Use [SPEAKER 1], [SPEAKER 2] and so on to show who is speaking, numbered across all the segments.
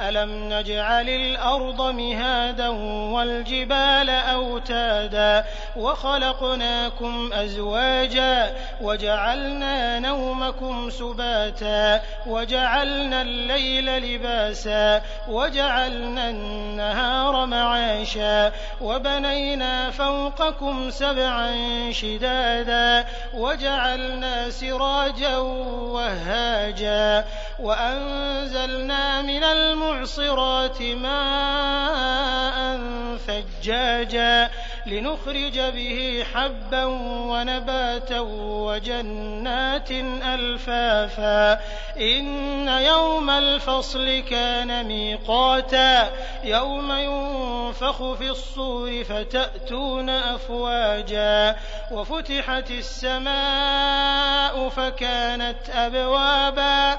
[SPEAKER 1] ألم نجعل الأرض مهادا والجبال أوتادا وخلقناكم أزواجا وجعلنا نومكم سباتا وجعلنا الليل لباسا وجعلنا النهار معاشا وبنينا فوقكم سبعا شدادا وجعلنا سراجا وهاجا وأنزلنا من المعصرات ماء ثجاجا لنخرج به حبا ونباتا وجنات ألفافا. إن يوم الفصل كان ميقاتا. يوم ينفخ في الصور فتأتون أفواجا. وفتحت السماء فكانت أبوابا.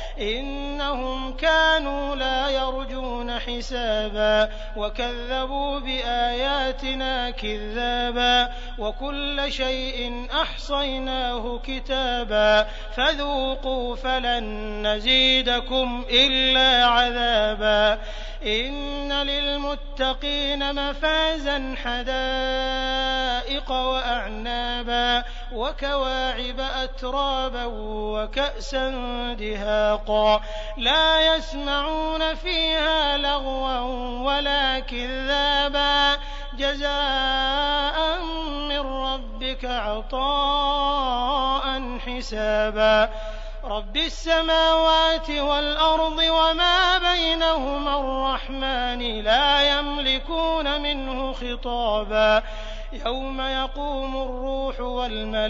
[SPEAKER 1] إنهم كانوا لا يرجون حسابا وكذبوا بآياتنا كذابا وكل شيء أحصيناه كتابا فذوقوا فلن نزيدكم إلا عذابا إن للمتقين مفازا حدائق وأعنابا وكواعب أترابا وكأسا دهاقا لا يسمعون فيها لغوا ولا كذابا جزاء من ربك عطاء حسابا رب السماوات والأرض وما بينهما الرحمن لا يملكون منه خطابا. يوم يقوم الروح والملائكة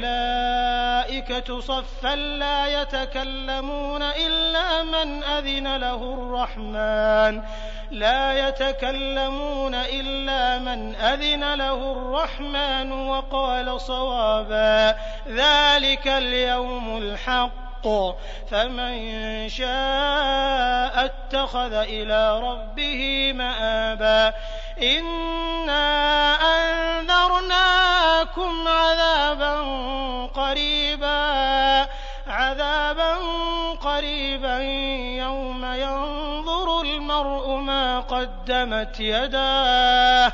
[SPEAKER 1] صفا لا يتكلمون إلا من أذن له الرحمن. لا يتكلمون إلا من أذن له الرحمن وقال صوابا. ذلك اليوم الحق. فمن شاء اتخذ إلى ربه مآبا. إنا أنذرناكم عذابا قريبا عذابا قريبا. يوم ينظر المرء ما قدمت يداه